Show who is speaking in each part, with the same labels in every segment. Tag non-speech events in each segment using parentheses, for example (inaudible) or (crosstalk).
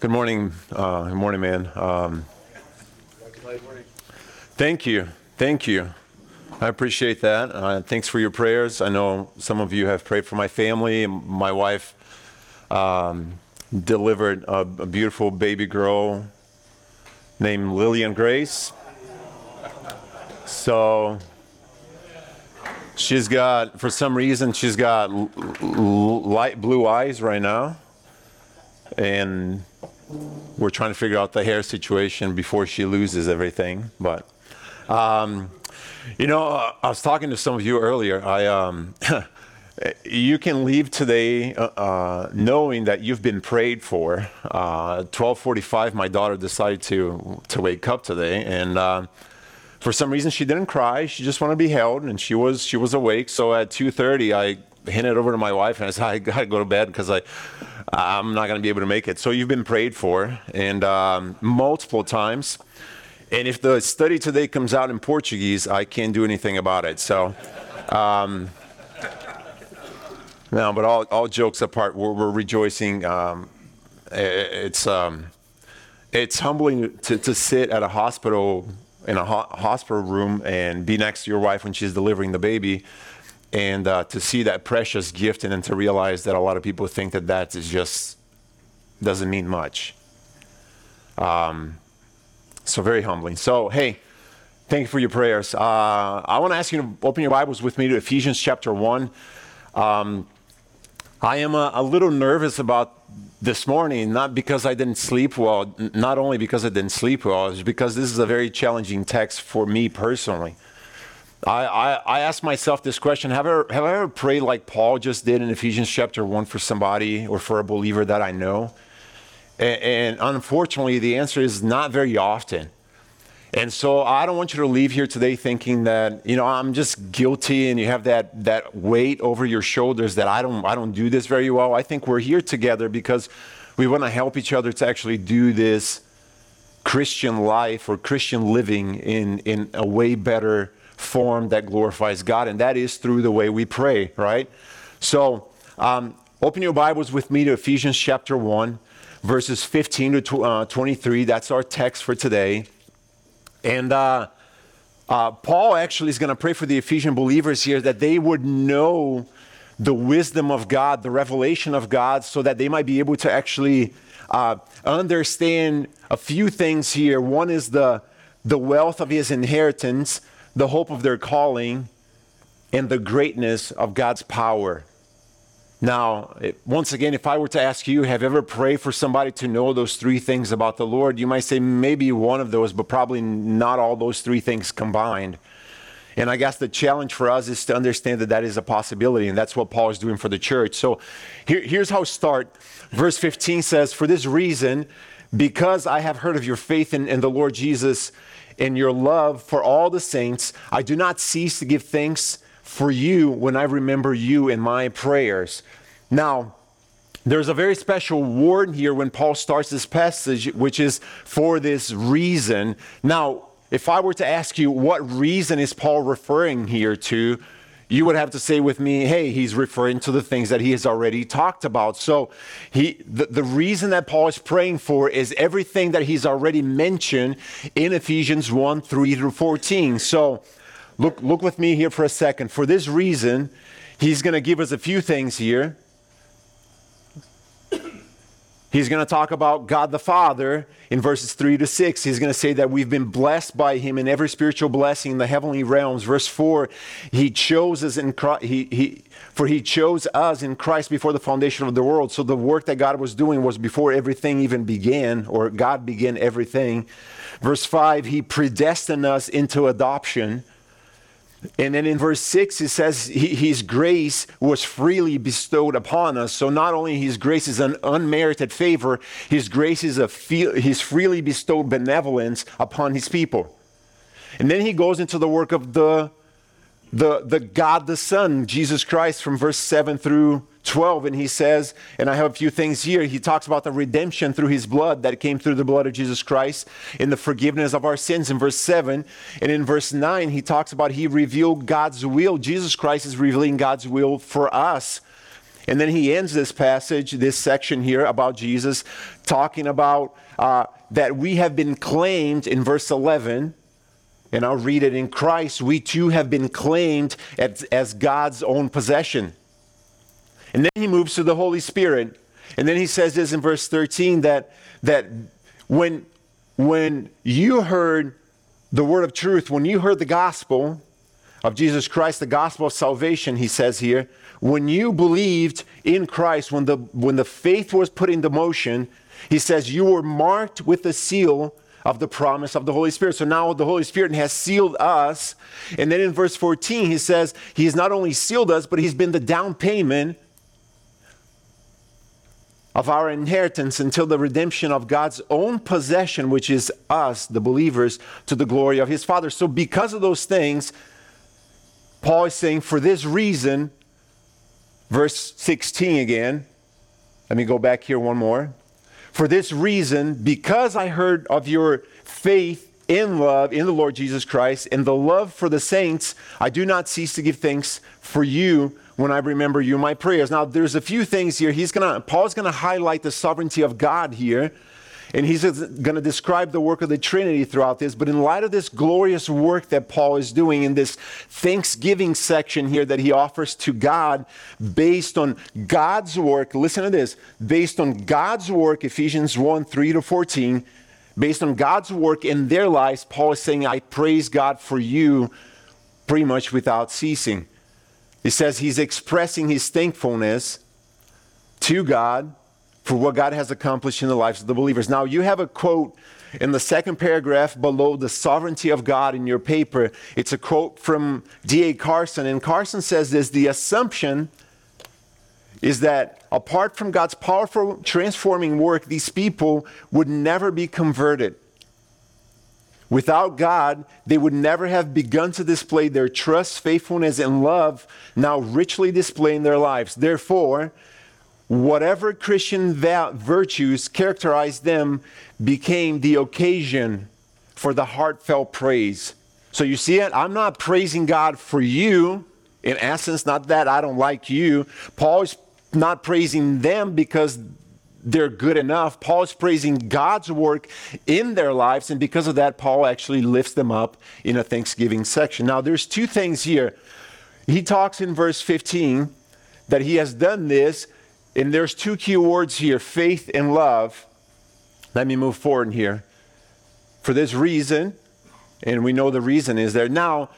Speaker 1: Good morning. Uh, good morning, man. Um, thank you. Thank you. I appreciate that. Uh, thanks for your prayers. I know some of you have prayed for my family. My wife um, delivered a, a beautiful baby girl named Lillian Grace. So she's got, for some reason, she's got l- l- light blue eyes right now. And we're trying to figure out the hair situation before she loses everything. But, um, you know, uh, I was talking to some of you earlier. I, um, (laughs) you can leave today uh, uh, knowing that you've been prayed for. Uh, 12:45, my daughter decided to to wake up today, and uh, for some reason she didn't cry. She just wanted to be held, and she was she was awake. So at 2:30, I handed it over to my wife, and I said, "I gotta go to bed because I." I'm not to be able to make it. So you've been prayed for, and um, multiple times. And if the study today comes out in Portuguese, I can't do anything about it. So, um, no, but all, all jokes apart, we're, we're rejoicing. Um, it's, um, it's humbling to, to sit at a hospital, in a ho- hospital room, and be next to your wife when she's delivering the baby, and uh, to see that precious gift, and then to realize that a lot of people think that that is just doesn't mean much. Um, so very humbling. So hey, thank you for your prayers. Uh, I want to ask you to open your Bibles with me to Ephesians chapter one. Um, I am a, a, little nervous about this morning, not because I didn't sleep well, n- not only because I didn't sleep well, it's because this is a very challenging text for me personally. I, I, I ask myself this question have I, ever, have I ever prayed like Paul just did in Ephesians chapter 1 for somebody or for a believer that I know? And, and unfortunately, the answer is not very often. And so I don't want you to leave here today thinking that, you know, I'm just guilty and you have that, that weight over your shoulders that I don't, I don't do this very well. I think we're here together because we want to help each other to actually do this Christian life or Christian living in, in a way better form that glorifies God. And that is through the way we pray, right? So um, open your Bibles with me to Ephesians chapter 1, verses 15 to uh, 23. That's our text for today. And uh, uh, Paul actually is going to pray for the Ephesian believers here that they would know the wisdom of God, the revelation of God, so that they might be able to actually uh, understand a few things here. One is the, the wealth of his inheritance, the hope of their calling, and the greatness of God's power. Now, once again, if I were to ask you, have you ever prayed for somebody to know those three things about the Lord? You might say maybe one of those, but probably not all those three things combined. And I guess the challenge for us is to understand that that is a possibility, and that's what Paul is doing for the church. So here, here's how start. Verse 15 says, For this reason, because I have heard of your faith in, in the Lord Jesus and your love for all the saints, I do not cease to give thanks for you when I remember you in my prayers. Now, there's a very special word here when Paul starts this passage, which is for this reason. Now, if I were to ask you what reason is Paul referring here to, you would have to say with me, hey, he's referring to the things that he has already talked about. So he the, the reason that Paul is praying for is everything that he's already mentioned in Ephesians 1, 3 through 14. So Look, look with me here for a second. For this reason, he's going to give us a few things here. He's going to talk about God the Father in verses 3 to 6. He's going to say that we've been blessed by him in every spiritual blessing in the heavenly realms. Verse 4, he chose us in Christ, he, he, for he chose us in Christ before the foundation of the world. So the work that God was doing was before everything even began, or God began everything. Verse 5, he predestined us into adoption and then in verse 6, it says, His grace was freely bestowed upon us. So not only His grace is an unmerited favor, His grace is a His freely bestowed benevolence upon His people. And then He goes into the work of the, the, the God the Son, Jesus Christ, from verse 7 through 12 and he says and i have a few things here. He talks about the redemption through his blood that came through the blood of jesus christ in the forgiveness of our sins. In verse 7 and in verse 9 he talks about he revealed god's will. Jesus christ is revealing god's will for us. And then he ends this passage, this section here about Jesus, talking about uh, that we have been claimed in verse 11. And I'll read it in Christ, we too have been claimed as, as God's own possession. And then he moves to the Holy Spirit. And then he says this in verse 13 that, that when, when you heard the word of truth, when you heard the gospel of Jesus Christ, the gospel of salvation, he says here, when you believed in Christ, when the, when the faith was put into motion, he says, you were marked with a seal of the promise of the Holy Spirit. So now the Holy Spirit has sealed us. And then in verse 14, he says, He has not only sealed us, but He's been the down payment of our inheritance until the redemption of God's own possession, which is us, the believers, to the glory of His Father. So, because of those things, Paul is saying, for this reason, verse 16 again, let me go back here one more. For this reason, because I heard of your faith in love in the Lord Jesus Christ and the love for the saints, I do not cease to give thanks for you when I remember you in my prayers. Now, there's a few things here. He's gonna, Paul's to highlight the sovereignty of God here. And he's going to describe the work of the Trinity throughout this. But in light of this glorious work that Paul is doing in this thanksgiving section here that he offers to God based on God's work, listen to this based on God's work, Ephesians 1 3 to 14, based on God's work in their lives, Paul is saying, I praise God for you pretty much without ceasing. He says he's expressing his thankfulness to God for what God has accomplished in the lives of the believers. Now, you have a quote in the second paragraph below the sovereignty of God in your paper. It's a quote from D.A. Carson, and Carson says this the assumption is that apart from God's powerful transforming work, these people would never be converted. Without God, they would never have begun to display their trust, faithfulness, and love now richly displayed in their lives. Therefore, whatever Christian va- virtues characterized them became the occasion for the heartfelt praise. So you see it? I'm not praising God for you. In essence, not that I don't like you. Paul is not praising them because they're good enough. Paul is praising God's work in their lives, and because of that, Paul actually lifts them up in a thanksgiving section. Now, there's two things here. He talks in verse 15 that he has done this, and there's two key words here faith and love. Let me move forward in here. For this reason, and we know the reason is there. Now,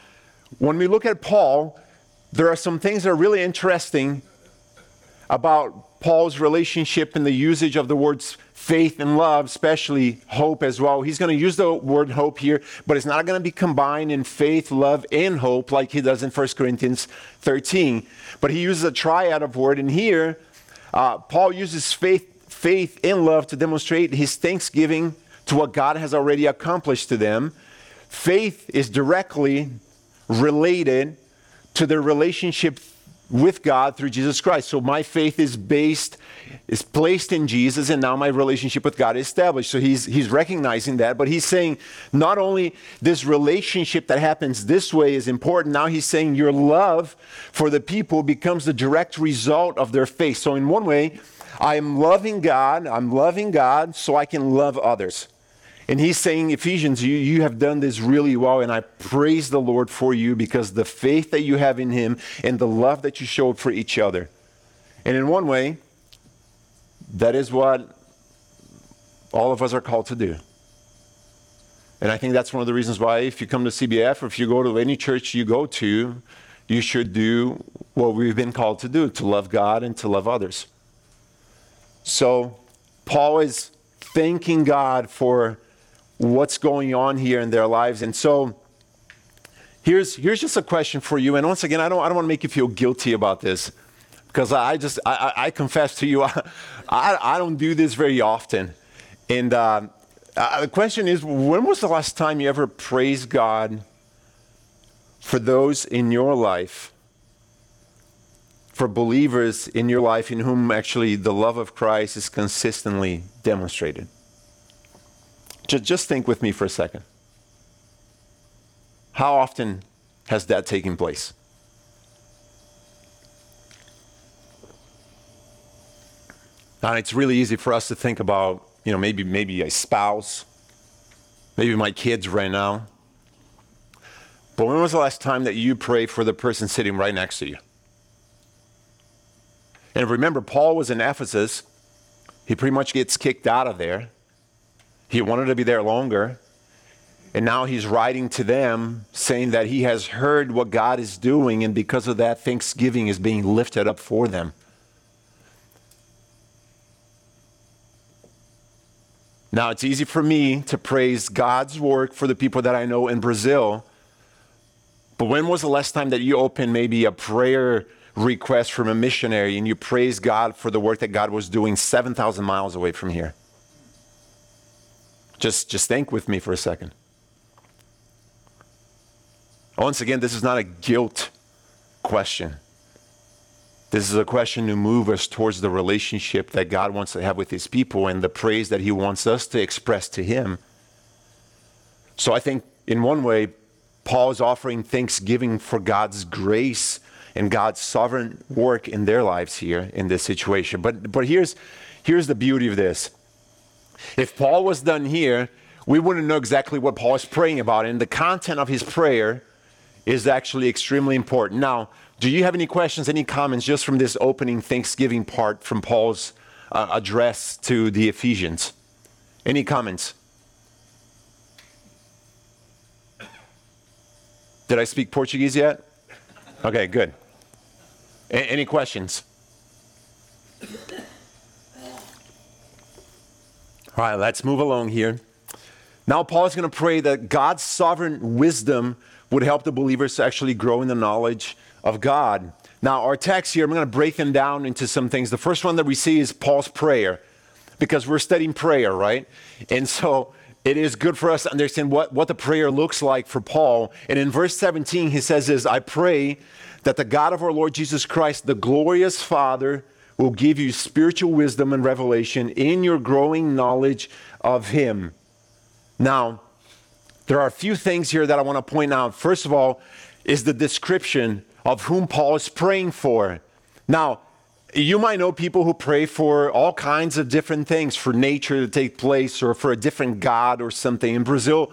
Speaker 1: when we look at Paul, there are some things that are really interesting about Paul's relationship and the usage of the words faith and love, especially hope as well. He's going to use the word hope here, but it's not going to be combined in faith, love, and hope like he does in 1 Corinthians 13. But he uses a triad of word, and here uh, Paul uses faith, faith and love to demonstrate his thanksgiving to what God has already accomplished to them. Faith is directly related to their relationship with God through Jesus Christ. So my faith is based, is placed in Jesus, and now my relationship with God is established. So he's he's recognizing that, but he's saying not only this relationship that happens this way is important, now he's saying your love for the people becomes the direct result of their faith. So in one way, I am loving God, I'm loving God so I can love others. And he's saying, Ephesians, you, you have done this really well, and I praise the Lord for you because the faith that you have in him and the love that you showed for each other. And in one way, that is what all of us are called to do. And I think that's one of the reasons why, if you come to CBF or if you go to any church you go to, you should do what we've been called to do to love God and to love others. So, Paul is thanking God for what's going on here in their lives. And so here's, here's just a question for you. And once again, I don't, I don't want to make you feel guilty about this because I just, I, I confess to you, (laughs) I, I, don't do this very often. And uh, uh, the question is, when was the last time you ever praised God for those in your life, for believers in your life in whom actually the love of Christ is consistently demonstrated? Just, think with me for a second. How often has that taken place? Now, it's really easy for us to think about, you know, maybe maybe a spouse, maybe my kids right now. But when was the last time that you prayed for the person sitting right next to you? And remember, Paul was in Ephesus. He pretty much gets kicked out of there. He wanted to be there longer. And now he's writing to them saying that he has heard what God is doing, and because of that, thanksgiving is being lifted up for them. Now, it's easy for me to praise God's work for the people that I know in Brazil. But when was the last time that you opened maybe a prayer request from a missionary and you praised God for the work that God was doing 7,000 miles away from here? Just, just think with me for a second. Once again, this is not a guilt question. This is a question to move us towards the relationship that God wants to have with his people and the praise that he wants us to express to him. So I think, in one way, Paul is offering thanksgiving for God's grace and God's sovereign work in their lives here in this situation. But, but here's, here's the beauty of this. If Paul was done here, we wouldn't know exactly what Paul is praying about. And the content of his prayer is actually extremely important. Now, do you have any questions, any comments just from this opening Thanksgiving part from Paul's uh, address to the Ephesians? Any comments? Did I speak Portuguese yet? Okay, good. A- any questions? All right, let's move along here. Now, Paul is going to pray that God's sovereign wisdom would help the believers to actually grow in the knowledge of God. Now, our text here, I'm going to break them down into some things. The first one that we see is Paul's prayer, because we're studying prayer, right? And so it is good for us to understand what, what the prayer looks like for Paul. And in verse 17, he says, is, I pray that the God of our Lord Jesus Christ, the glorious Father, will give you spiritual wisdom and revelation in your growing knowledge of him. Now, there are a few things here that I want to point out. First of all, is the description of whom Paul is praying for. Now, you might know people who pray for all kinds of different things, for nature to take place or for a different God or something. In Brazil,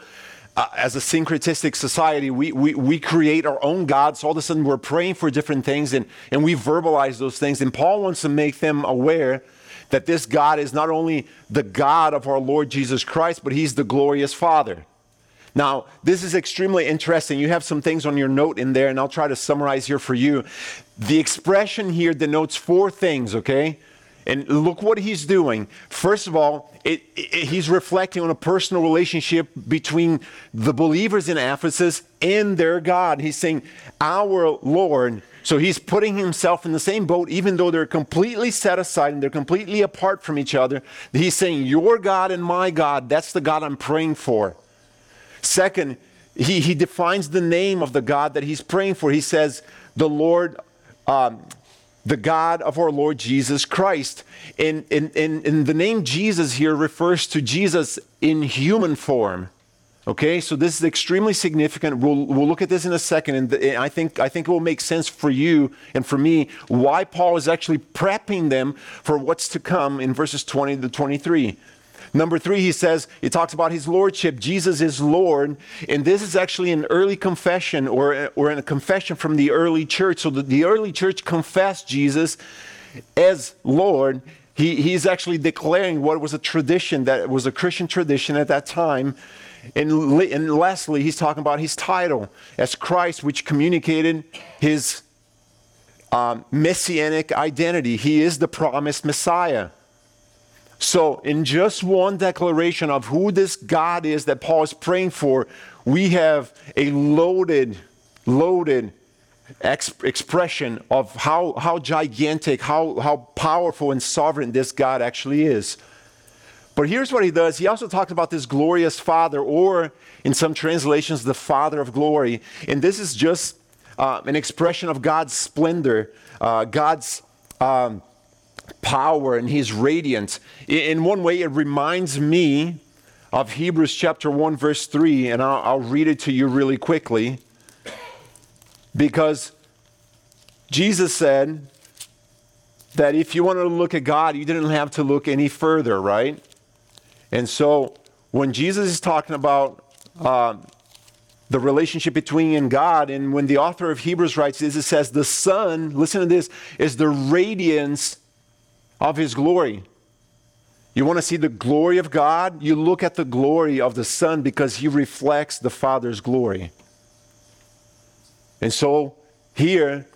Speaker 1: uh, as a syncretistic society, we, we, we create our own gods. All of a sudden, we're praying for different things and, and we verbalize those things. And Paul wants to make them aware that this God is not only the God of our Lord Jesus Christ, but he's the glorious Father. Now, this is extremely interesting. You have some things on your note in there, and I'll try to summarize here for you. The expression here denotes four things, okay? And look what he's doing. First of all, it, it, he's reflecting on a personal relationship between the believers in Ephesus and their God. He's saying, Our Lord. So he's putting himself in the same boat, even though they're completely set aside and they're completely apart from each other. He's saying, Your God and my God, that's the God I'm praying for. Second, he, he defines the name of the God that he's praying for. He says, the Lord, um, the God of our Lord Jesus Christ. And, the name Jesus here refers to Jesus in human form. Okay, so this is extremely significant. We'll, we'll look at this in a second, and, the, and I think I think it will make sense for you and for me why Paul is actually prepping them for what's to come in verses 20 to 23. Number three, he says, he talks about his lordship. Jesus is Lord. And this is actually an early confession or, or a confession from the early church. So the, the early church confessed Jesus as Lord. He, he's actually declaring what was a tradition that was a Christian tradition at that time. And, and lastly, he's talking about his title as Christ, which communicated his um, messianic identity. He is the promised Messiah. So, in just one declaration of who this God is that Paul is praying for, we have a loaded, loaded exp- expression of how, how gigantic, how, how powerful and sovereign this God actually is. But here's what he does. He also talks about this glorious Father, or in some translations, the Father of glory. And this is just uh, an expression of God's splendor, uh, God's. Um, power and his radiance. In one way, it reminds me of Hebrews chapter 1, verse 3, and I'll, I'll read it to you really quickly. Because Jesus said, that if you wanted to look at God, you didn't have to look any further, right? And so when Jesus is talking about uh, the relationship between and God, and when the author of Hebrews writes this, it says, The Son, listen to this, is the radiance of His glory. You want to see the glory of God? You look at the glory of the Son because He reflects the Father's glory. And so here,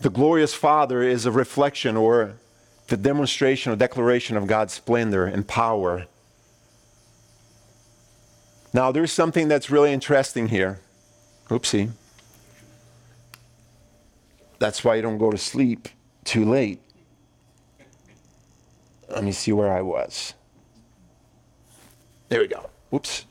Speaker 1: the glorious Father is a reflection or the demonstration or declaration of God's splendor and power. Now, there's something that's really interesting here. Oopsie. That's why you don't go to sleep too late. Let me see where I was. There we go. Whoops.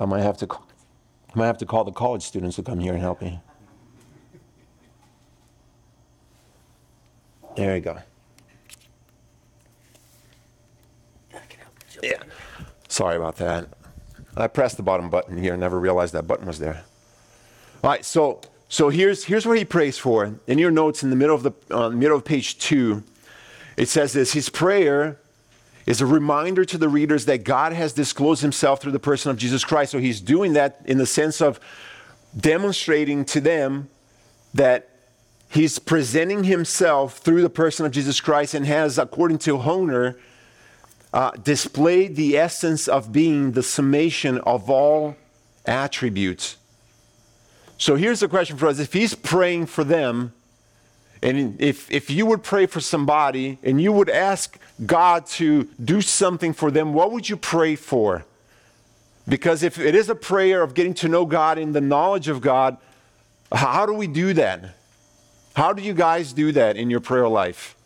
Speaker 1: I might have to I might have to call the college students to come here and help me. There we go. Yeah. Sorry about that. I pressed the bottom button here and never realized that button was there. All right, so so here's here's what he prays for. In your notes, in the middle of the uh, middle of page two, it says this: His prayer is a reminder to the readers that God has disclosed Himself through the person of Jesus Christ. So He's doing that in the sense of demonstrating to them that He's presenting Himself through the person of Jesus Christ and has, according to Hoehner, uh, displayed the essence of being the summation of all attributes. So here's the question for us if he's praying for them, and if, if you would pray for somebody and you would ask God to do something for them, what would you pray for? Because if it is a prayer of getting to know God in the knowledge of God, how do we do that? How do you guys do that in your prayer life?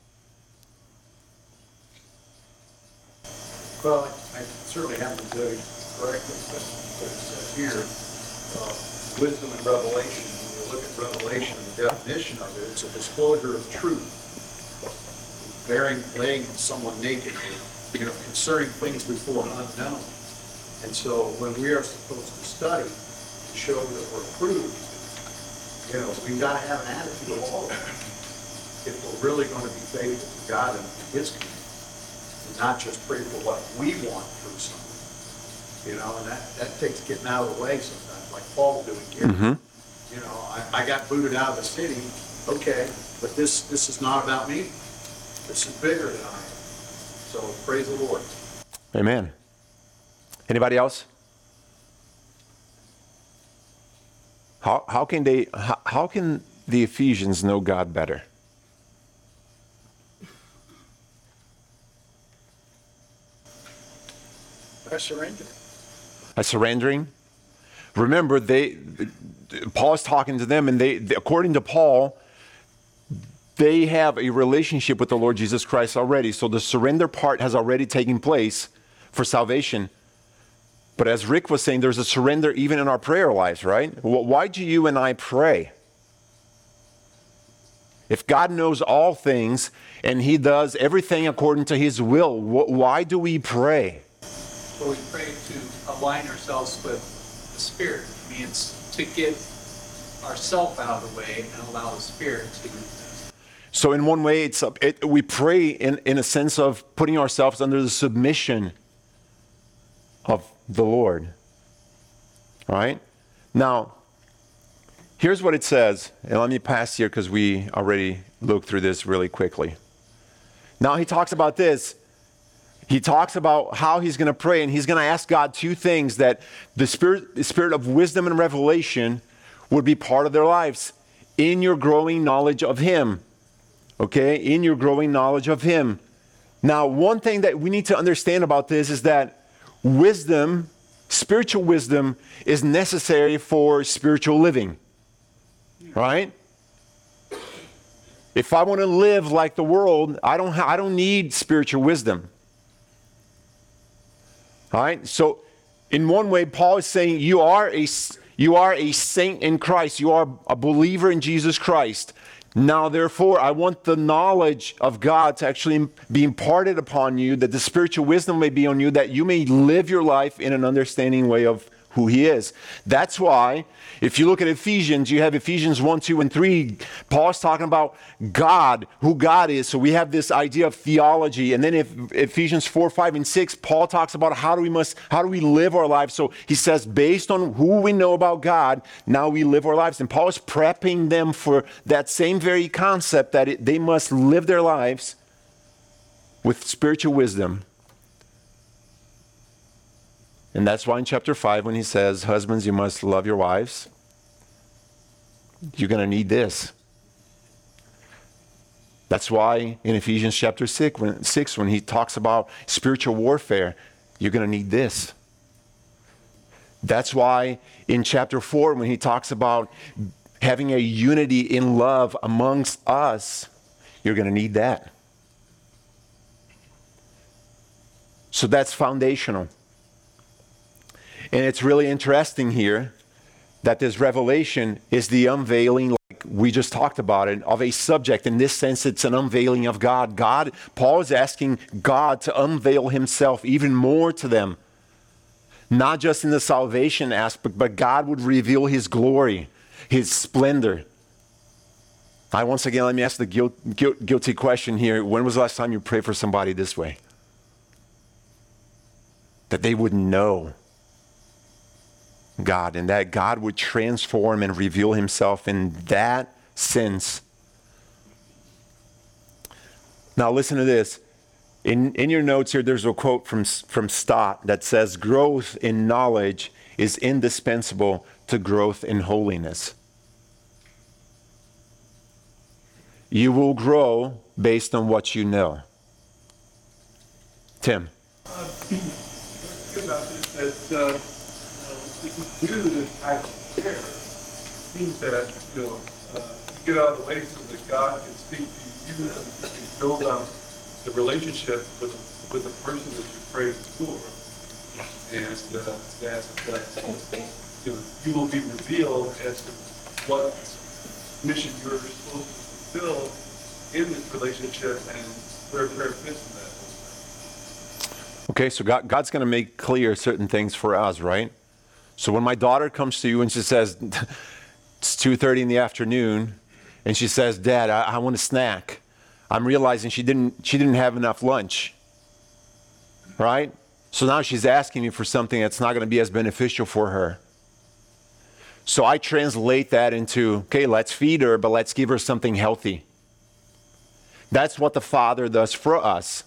Speaker 2: Well, I certainly haven't done it correctly, but here, uh, wisdom and revelation. When you look at revelation, and the definition of it, it's a disclosure of truth. Bearing, laying someone naked, you know, concerning things before unknown. And so when we are supposed to study to show that we're approved, you know, we've got to have an attitude of awe. If we're really going to be faithful to God and His commandments and not just pray for what we want through someone. You know, and that, that takes getting out of the way sometimes, like Paul doing here. Mm-hmm. You know, I, I got booted out of the city, okay, but this, this is not about me. This is bigger than I am. So praise the Lord.
Speaker 1: Amen. Anybody else? How, how can they how, how can the Ephesians know God better?
Speaker 2: I surrender.
Speaker 1: By surrendering. Remember, they Paul is talking to them, and they, according to Paul, they have a relationship with the Lord Jesus Christ already. So the surrender part has already taken place for salvation. But as Rick was saying, there's a surrender even in our prayer lives, right? Wh- Why do you and I pray? If God knows all things and He does everything according to His will, wh- why do we pray?
Speaker 3: So we pray to align ourselves with the Spirit. means to get ourself out of the way and allow the Spirit to.
Speaker 1: So, in one way, it's it, we pray in, in a sense of putting ourselves under the submission of the Lord. All right? Now, here's what it says, and let me pass here because we already looked through this really quickly. Now, he talks about this. He talks about how he's going to pray, and he's going to ask God two things that the spirit, the spirit of wisdom and revelation would be part of their lives in your growing knowledge of Him okay, in your growing knowledge of Him. Now, one thing that we need to understand about this is that wisdom, spiritual wisdom, is necessary for spiritual living, right? If I want to live like the world, I don't, ha- I don't need spiritual wisdom. All right? So, in one way, Paul is saying you are a, you are a saint in Christ, you are a believer in Jesus Christ. Now, therefore, I want the knowledge of God to actually be imparted upon you, that the spiritual wisdom may be on you, that you may live your life in an understanding way of who he is. That's why, if you look at Ephesians, you have Ephesians 1, 2, and 3. Paul's talking about God, who God is. So we have this idea of theology. And then if Ephesians 4, 5, and 6, Paul talks about how do we must how do we live our lives. So he says, based on who we know about God, now we live our lives. And Paul is prepping them for that same very concept that it, they must live their lives with spiritual wisdom and that's why in chapter 5, when he says, Husbands, you must love your wives, you're going to need this. That's why in Ephesians chapter 6 when, 6, when he talks about spiritual warfare, you're going to need this. That's why in chapter 4, when he talks about having a unity in love amongst us, you're going to need that. So that's foundational. And it's really interesting here that this revelation is the unveiling, like we just talked about it, of a subject. In this sense, it's an unveiling of God. God, Paul is asking God to unveil himself even more to them. Not just in the salvation aspect, but God would reveal his glory, his splendor. I once again, let me ask the guilt, guilt, guilty question here. When was the last time you prayed for somebody this way? That they would know God and that God would transform and reveal himself in that sense. Now, listen to this. In, in your notes here, there's a quote from, from Stott that says, Growth in knowledge is indispensable to growth in holiness. You will grow based on what you know. Tim.
Speaker 4: Uh, (clears throat) about this, that, uh, if you do this type of prayer, means that, you know, uh, you get out of the way so that God can speak to you and you can build up the relationship with, with the person that you pray for. And uh, that, that you, know, you will be revealed as to what mission you're supposed to fulfill in this relationship and where prayer fits in that.
Speaker 1: Okay, so God, God's going to make clear certain things for us, right? So when my daughter comes to you and she says, (laughs) it's 2.30 in the afternoon, and she says, Dad, I, I want a snack, I'm realizing she didn't, she didn't have enough lunch, right? So now she's asking me for something that's not going to be as beneficial for her. So I translate that into, okay, let's feed her, but let's give her something healthy. That's what the Father does for us.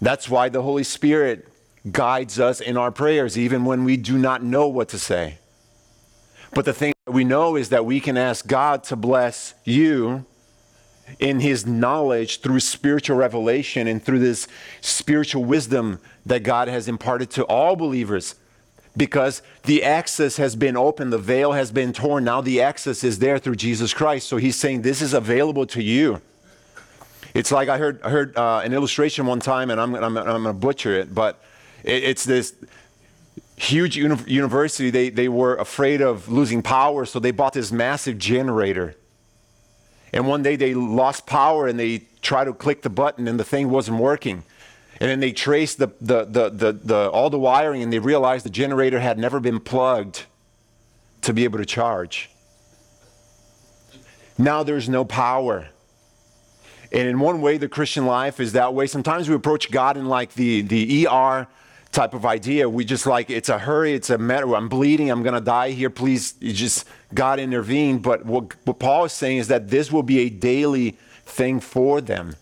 Speaker 1: That's why the Holy Spirit guides us in our prayers, even when we do not know what to say. But the thing that we know is that we can ask God to bless you in his knowledge through spiritual revelation and through this spiritual wisdom that God has imparted to all believers. Because the access has been opened, the veil has been torn. Now the access is there through Jesus Christ. So he's saying this is available to you. It's like I heard, I heard uh, an illustration one time, and I'm, I'm, I'm going to butcher it, but it, it's this huge uni- university. They, they were afraid of losing power, so they bought this massive generator. And one day they lost power and they tried to click the button and the thing wasn't working. And then they traced the, the, the, the, the, all the wiring and they realized the generator had never been plugged to be able to charge. Now there's no power. And in one way, the Christian life is that way. Sometimes we approach God in like the, the ER type of idea. We just like, it's a hurry, it's a matter, I'm bleeding, I'm going to die here, please, you just, God intervene. But what, what Paul is saying is that this will be a daily thing for them.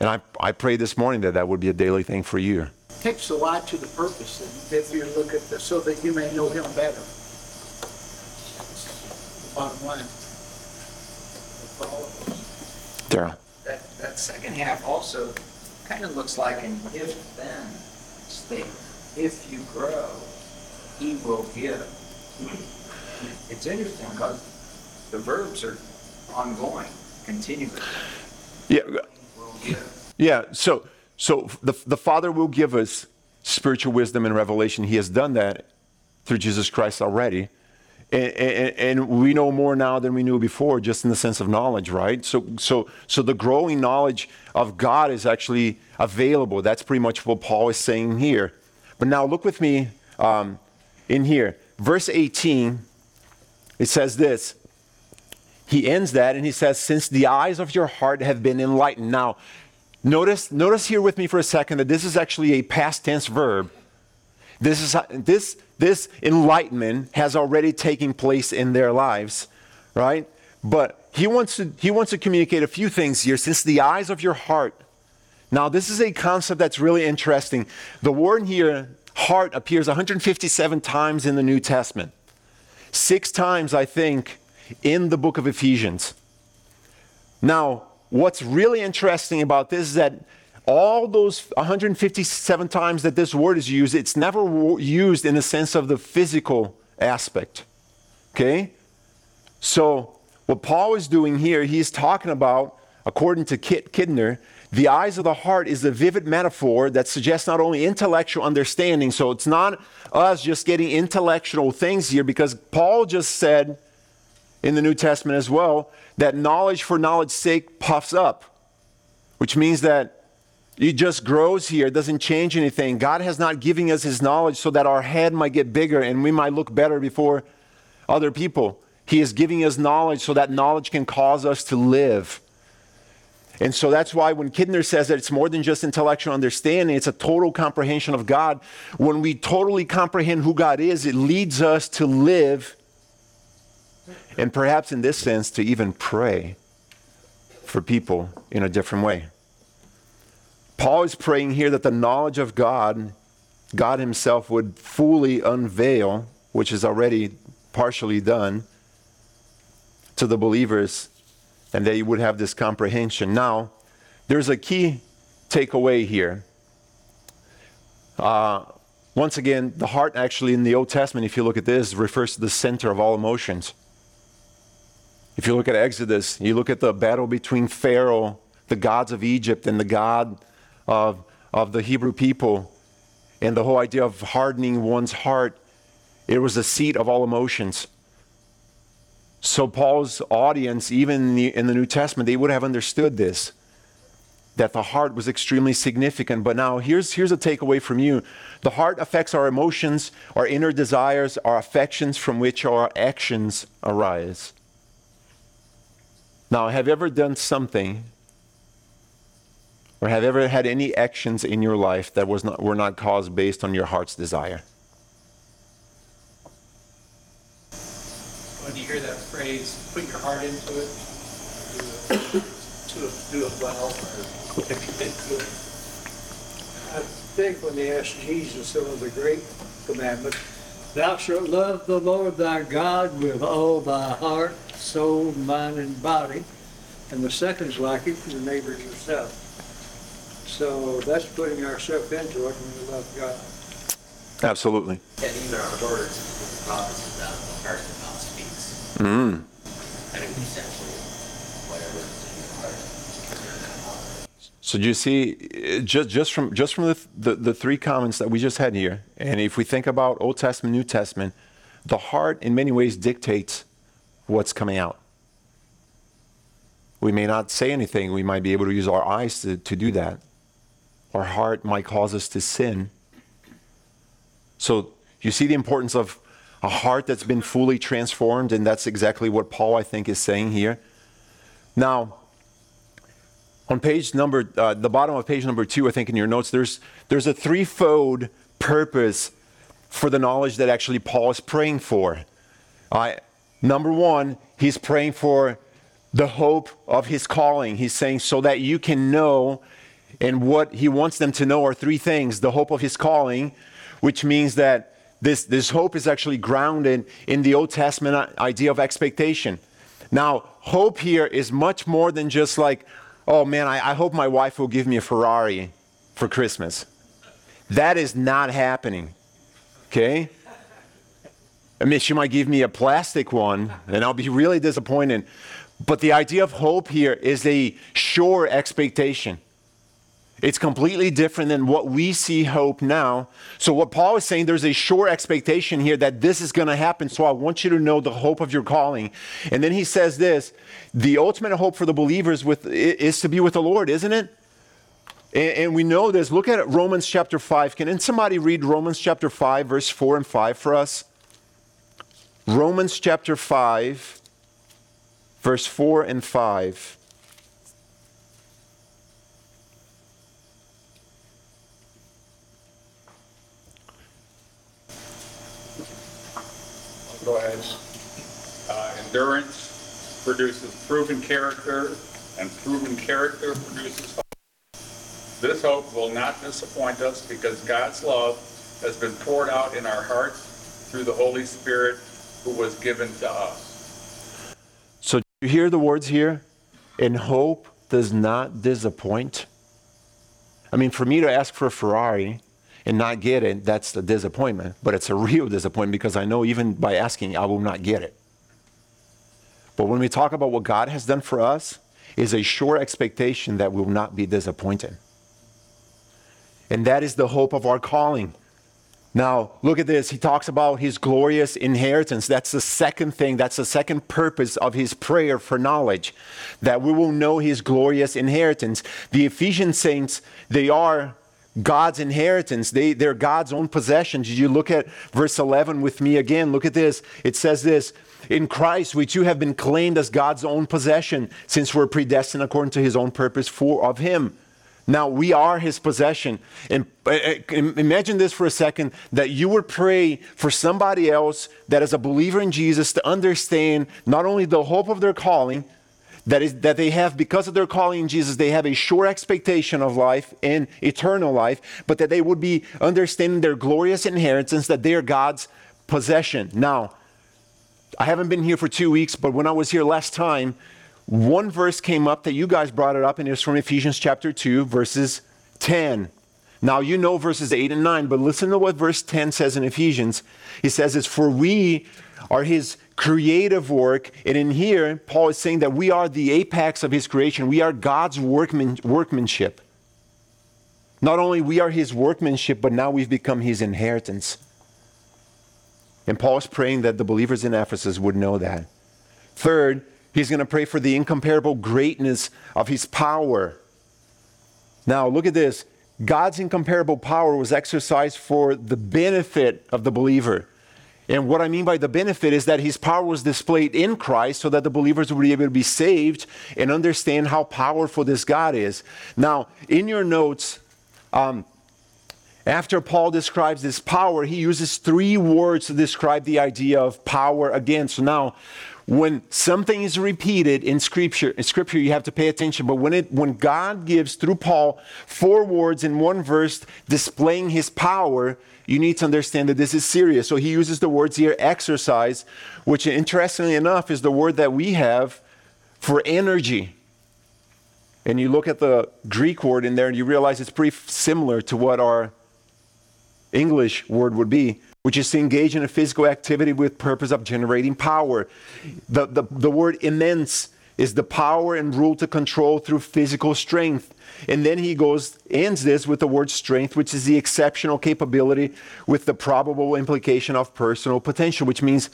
Speaker 1: And I, I pray this morning that that would be a daily thing for you.
Speaker 5: takes a lot to the purpose, if you look at this, so that you may know him better. Bottom line. For all of us.
Speaker 1: Daryl.
Speaker 6: That, that second half also kind of looks like an if-then statement. If you grow, he will give. It's interesting because the verbs are ongoing, continuous.
Speaker 1: Yeah, yeah. So, so the, the Father will give us spiritual wisdom and revelation. He has done that through Jesus Christ already. And, and, and, we know more now than we knew before, just in the sense of knowledge, right? So, so, so the growing knowledge of God is actually available. That's pretty much what Paul is saying here. But now look with me um, in here. Verse 18, it says this. He ends that and he says, Since the eyes of your heart have been enlightened. Now, notice, notice here with me for a second that this is actually a past tense verb. This, is, this, this enlightenment has already taken place in their lives, right? But he wants, to, he wants to communicate a few things here. Since the eyes of your heart. Now, this is a concept that's really interesting. The word here, heart, appears 157 times in the New Testament. Six times, I think, in the book of Ephesians. Now, what's really interesting about this is that all those 157 times that this word is used, it's never used in the sense of the physical aspect. Okay? So, what Paul is doing here, he's talking about, according to Kit Kidner, the eyes of the heart is a vivid metaphor that suggests not only intellectual understanding, so it's not us just getting intellectual things here, because Paul just said in the New Testament as well that knowledge for knowledge's sake puffs up, which means that it just grows here, it doesn't change anything. God has not given us his knowledge so that our head might get bigger and we might look better before other people. He is giving us knowledge so that knowledge can cause us to live. And so that's why when Kidner says that it's more than just intellectual understanding, it's a total comprehension of God. When we totally comprehend who God is, it leads us to live, and perhaps in this sense, to even pray for people in a different way. Paul is praying here that the knowledge of God, God Himself, would fully unveil, which is already partially done, to the believers and they would have this comprehension. Now, there's a key takeaway here. Uh, once again, the heart actually in the Old Testament, if you look at this, refers to the center of all emotions. If you look at Exodus, you look at the battle between Pharaoh, the gods of Egypt, and the God of, of the Hebrew people, and the whole idea of hardening one's heart, it was the seat of all emotions. So, Paul's audience, even in the, in the, New Testament, they would have understood this that the heart was extremely significant. But now, here's, here's a takeaway from you the heart affects our emotions, our inner desires, our affections from which our actions arise. Now, have you ever done something, or have ever had any actions in your life that was not, were not caused based on your heart's desire?
Speaker 3: When you hear that phrase, put your heart into it, do it, do it well, it.
Speaker 5: I think when they asked Jesus of the great commandment, thou shalt love the Lord thy God with all thy heart, soul, mind, and body. And the second is like it, your neighbor yourself. So that's putting ourselves into it when we love God.
Speaker 1: Absolutely.
Speaker 7: And even our words, the prophets about the heart that mouth speaks.
Speaker 1: Mm.
Speaker 7: I mean, essentially, whatever is in your heart.
Speaker 1: So do you see, uh, just, just from, just from the, the, the three comments that we just had here, and if we think about Old Testament, New Testament, the heart in many ways dictates what's coming out. We may not say anything, we might be able to use our eyes to, to do that. Our heart might cause us to sin. So you see the importance of a heart that's been fully transformed, and that's exactly what Paul, I think, is saying here. Now, on page number, uh, the bottom of page number two, I think in your notes, there's, there's a threefold purpose for the knowledge that actually Paul is praying for. Uh, number one, he's praying for the hope of his calling. He's saying, so that you can know, and what he wants them to know are three things the hope of his calling, which means that this, this hope is actually grounded in the Old Testament idea of expectation. Now, hope here is much more than just like, oh man, I, I hope my wife will give me a Ferrari for Christmas. That is not happening. Okay? I mean, she might give me a plastic one, and I'll be really disappointed. But the idea of hope here is a sure expectation. It's completely different than what we see hope now. So, what Paul is saying, there's a sure expectation here that this is going to happen. So, I want you to know the hope of your calling. And then he says this the ultimate hope for the believers with, is to be with the Lord, isn't it? And, and we know this. Look at Romans chapter 5. Can somebody read Romans chapter 5, verse 4 and 5 for us? Romans chapter 5, verse 4 and 5.
Speaker 8: Go ahead. Uh, Endurance produces proven character, and proven character produces hope. This hope will not disappoint us because God's love has been poured out in our hearts through the Holy Spirit who was given to us.
Speaker 1: So you hear the words here? And hope does not disappoint. I mean, for me to ask for a Ferrari and not get it, that's the disappointment. But it's a real disappointment because I know even by asking, I will not get it. But when we talk about what God has done for us, is a sure expectation that we will not be disappointed. And that is the hope of our calling. Now, look at this. He talks about his glorious inheritance. That's the second thing, that's the second purpose of his prayer for knowledge, that we will know his glorious inheritance. The Ephesian saints, they are God's inheritance. They, they're God's own possession. Did you look at verse 11 with me again? Look at this. It says this In Christ, we too have been claimed as God's own possession, since we're predestined according to his own purpose for of him. Now we are his possession. And uh, uh, imagine this for a second that you would pray for somebody else that is a believer in Jesus to understand not only the hope of their calling, that is that they have because of their calling in Jesus, they have a sure expectation of life and eternal life, but that they would be understanding their glorious inheritance, that they are God's possession. Now, I haven't been here for two weeks, but when I was here last time, one verse came up that you guys brought it up, and it's from Ephesians chapter 2, verses 10. Now you know verses 8 and 9, but listen to what verse 10 says in Ephesians. He says, It's for we are his creative work. And in here, Paul is saying that we are the apex of his creation. We are God's workman, workmanship. Not only we are his workmanship, but now we've become his inheritance. And Paul is praying that the believers in Ephesus would know that. Third, he's going to pray for the incomparable greatness of his power. Now, look at this. God's incomparable power was exercised for the benefit of the believer. And what I mean by the benefit is that his power was displayed in Christ so that the believers would be able to be saved and understand how powerful this God is. Now, in your notes, um, after Paul describes this power, he uses three words to describe the idea of power again. So now, when something is repeated in scripture, in scripture you have to pay attention. But when it when God gives through Paul four words in one verse displaying his power, you need to understand that this is serious. So he uses the words here exercise, which interestingly enough is the word that we have for energy. And you look at the Greek word in there and you realize it's pretty similar to what our English word would be, which is to engage in a physical activity with purpose of generating power. The, the, the word immense is the power and rule to control through physical strength. And then he goes, ends this with the word strength, which is the exceptional capability with the probable implication of personal potential, which means,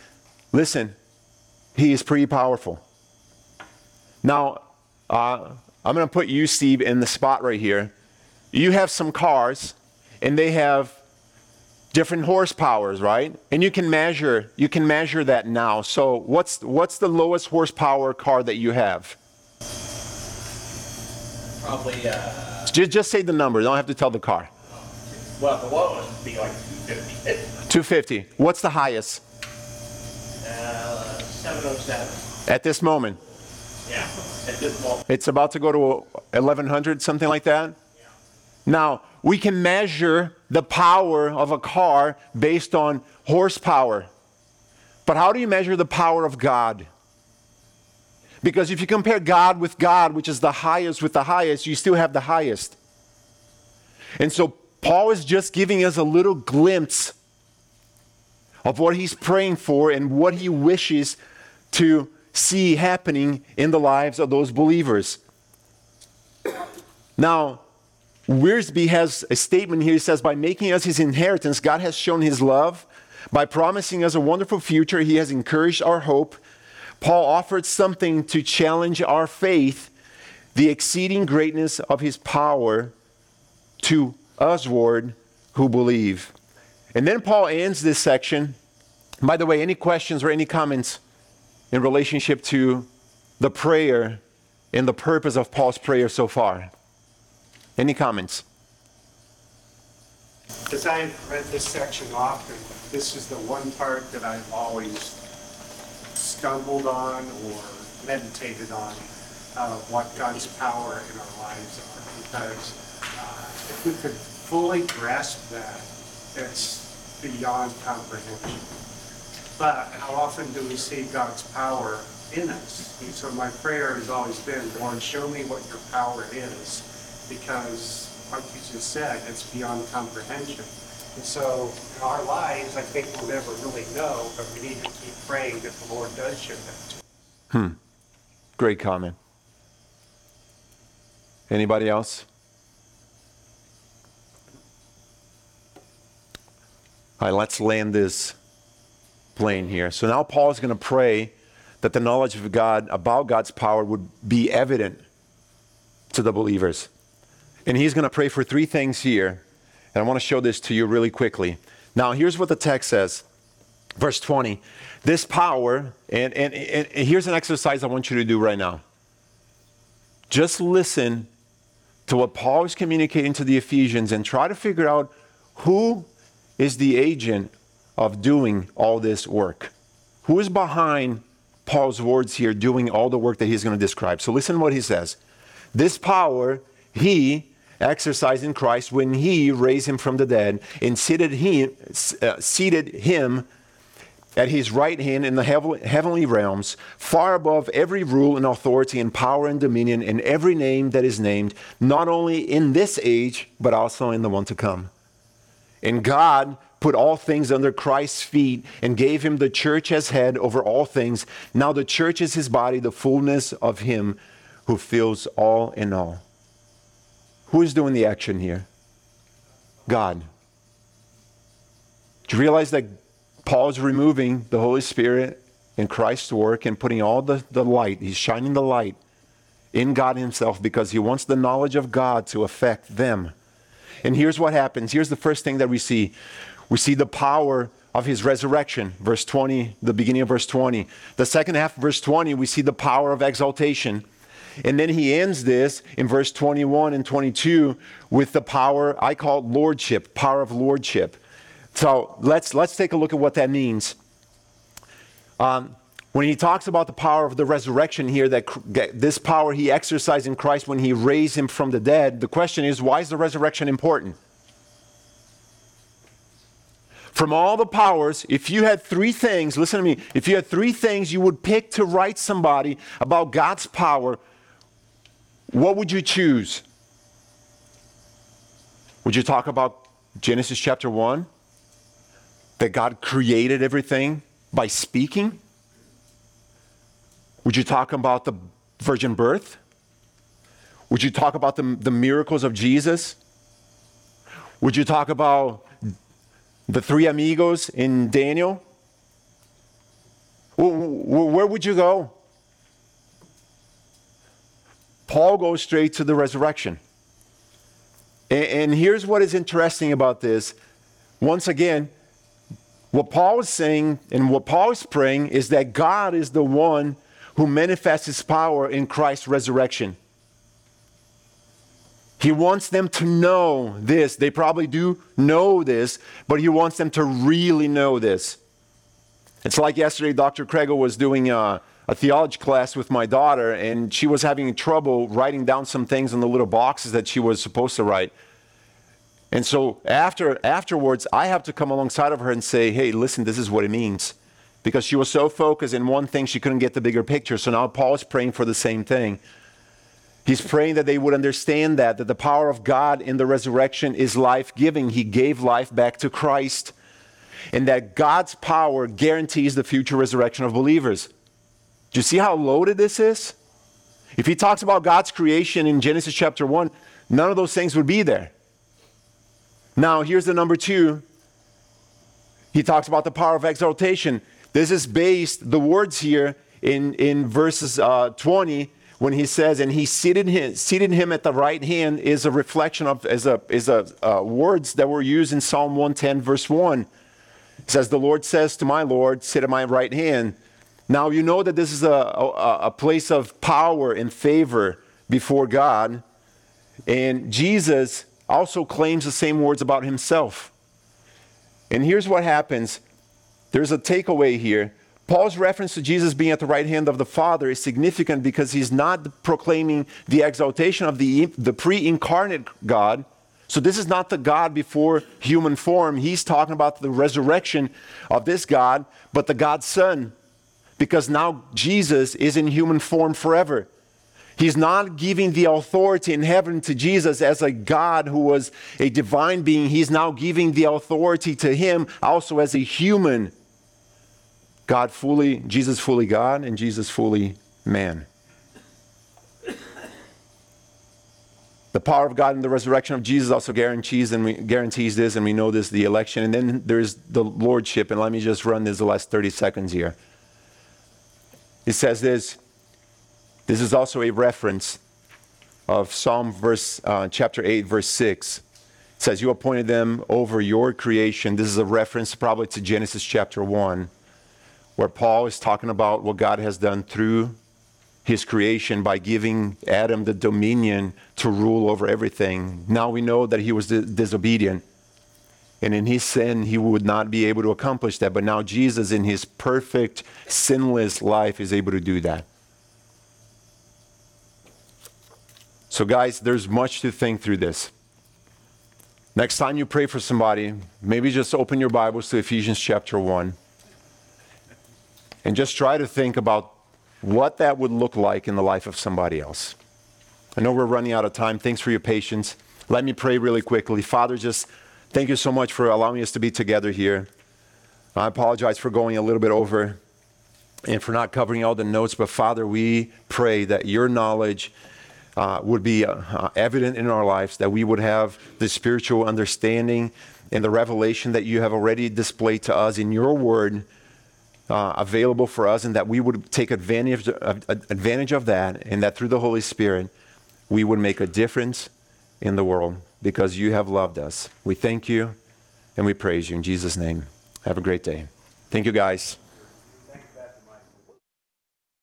Speaker 1: listen, he is pretty powerful. Now, uh, I'm going to put you, Steve, in the spot right here. You have some cars, and they have different horsepowers, right? And you can measure you can measure that now. So what's what's the lowest horsepower car that you have?
Speaker 7: Probably, uh,
Speaker 1: Just, just say the number. You don't have to tell the car.
Speaker 7: well, the lowest would be like two fifty.
Speaker 1: 250. What's the highest
Speaker 7: Uh, seven oh seven,
Speaker 1: at this moment?
Speaker 7: yeah, at this moment.
Speaker 1: It's about to go to 1100, something like that. Yeah. Now, we can measure the power of a car based on horsepower. But how do you measure the power of God? Because if you compare God with God, which is the highest with the highest, you still have the highest. And so Paul is just giving us a little glimpse of what he's praying for and what he wishes to see happening in the lives of those believers. Now, Wiersbe has a statement here. He says, By making us his inheritance, God has shown his love. By promising us a wonderful future, he has encouraged our hope. Paul offered something to challenge our faith the exceeding greatness of his power to usward who believe. And then Paul ends this section. By the way, any questions or any comments in relationship to the prayer and the purpose of Paul's prayer so far? Any comments?
Speaker 9: As I've read this section often, this is the one part that I've always stumbled on or meditated on, uh, what God's power in our lives are. Because uh, if we could fully grasp that, it's beyond comprehension. But how often do we see God's power in us? And so my prayer has always been, Lord, show me what your power is, because like you just said, it's beyond comprehension. And so in our lives, I think we'll never really know, but we need to keep praying that the Lord does show that to us. Hmm.
Speaker 1: Great comment. Anybody else? All right, let's land this plane here. So now Paul is going to pray that the knowledge of God, about God's power, would be evident to the believers. And he's going to pray for three things here. And I want to show this to you really quickly. Now, here's what the text says. Verse 20. This power, and, and, and here's an exercise I want you to do right now. Just listen to what Paul is communicating to the Ephesians and try to figure out who is the agent of doing all this work. Who is behind Paul's words here doing all the work that he's going to describe? So listen to what he says. This power he exercised in Christ when he raised him from the dead and seated him, uh, seated him at his right hand in the heavenly realms, far above every rule and authority and power and dominion and every name that is named, not only in this age, but also in the one to come. And God put all things under Christ's feet and gave him the church as head over all things. Now the church is his body, the fullness of him who fills all in all. Who is doing the action here? God. Do you realize that Paul is removing the Holy Spirit in Christ's work and putting all the, the light, he's shining the light in God Himself because He wants the knowledge of God to affect them. And here's what happens. Here's the first thing that we see we see the power of His resurrection, verse 20, the beginning of verse 20. The second half of verse 20, we see the power of exaltation. And then he ends this in verse 21 and 22 with the power I call lordship, power of lordship. So let's let's take a look at what that means. Um, when he talks about the power of the resurrection here, that this power he exercised in Christ when he raised him from the dead, the question is, why is the resurrection important? From all the powers, if you had three things, listen to me, if you had three things you would pick to write somebody about God's power, what would you choose? Would you talk about Genesis chapter 1? That God created everything by speaking? Would you talk about the virgin birth? Would you talk about the, the miracles of Jesus? Would you talk about the three amigos in Daniel? Where would you go? Paul goes straight to the resurrection. And, here's what is interesting about this. Once again, what Paul is saying and what Paul is praying is that God is the one who manifests his power in Christ's resurrection. He wants them to know this. They probably do know this, but he wants them to really know this. It's like yesterday, Dr. Kregel was doing a, a theology class with my daughter, and she was having trouble writing down some things in the little boxes that she was supposed to write. And so after afterwards, I have to come alongside of her and say, "Hey, listen, this is what it means." Because she was so focused in one thing, she couldn't get the bigger picture. So now Paul is praying for the same thing. He's praying that they would understand that that the power of God in the resurrection is life-giving. He gave life back to Christ. And that God's power guarantees the future resurrection of believers. You see how loaded this is? If he talks about God's creation in Genesis chapter 1, none of those things would be there. Now, here's the number two. He talks about the power of exaltation. This is based, the words here in, in verses uh, 20 when he says, and he seated him, seated him at the right hand, is a reflection of, is a, is a uh, words that were used in Psalm 110, verse 1. It says, The Lord says to my Lord, Sit at my right hand. Now you know that this is a, a, a place of power and favor before God. And Jesus also claims the same words about himself. And here's what happens there's a takeaway here. Paul's reference to Jesus being at the right hand of the Father is significant because he's not proclaiming the exaltation of the, the pre incarnate God. So, this is not the God before human form. He's talking about the resurrection of this God, but the God's Son, because now Jesus is in human form forever. He's not giving the authority in heaven to Jesus as a God who was a divine being. He's now giving the authority to him also as a human. God fully, Jesus fully God, and Jesus fully man. The power of God in the resurrection of Jesus also guarantees and we, guarantees this, and we know this, the election. And then there's the lordship, and let me just run this the last 30 seconds here. It says this. This is also a reference of Psalm verse, uh, chapter 8, verse 6. It says, You appointed them over your creation. This is a reference probably to Genesis chapter 1, where Paul is talking about what God has done through his creation by giving Adam the dominion to rule over everything. Now we know that he was dis- disobedient. And in his sin, he would not be able to accomplish that. But now Jesus, in his perfect, sinless life, is able to do that. So, guys, there's much to think through this. Next time you pray for somebody, maybe just open your Bibles to Ephesians chapter 1 and just try to think about what that would look like in the life of somebody else. I know we're running out of time. Thanks for your patience. Let me pray really quickly. Father, just thank you so much for allowing us to be together here. I apologize for going a little bit over and for not covering all the notes, but Father, we pray that your knowledge uh, would be uh, evident in our lives, that we would have the spiritual understanding and the revelation that you have already displayed to us in your word uh, available for us, and that we would take advantage of, advantage of that, and that through the Holy Spirit, we would make a difference in the world because you have loved us. We thank you and we praise you in Jesus' name. Have a great day. Thank you, guys.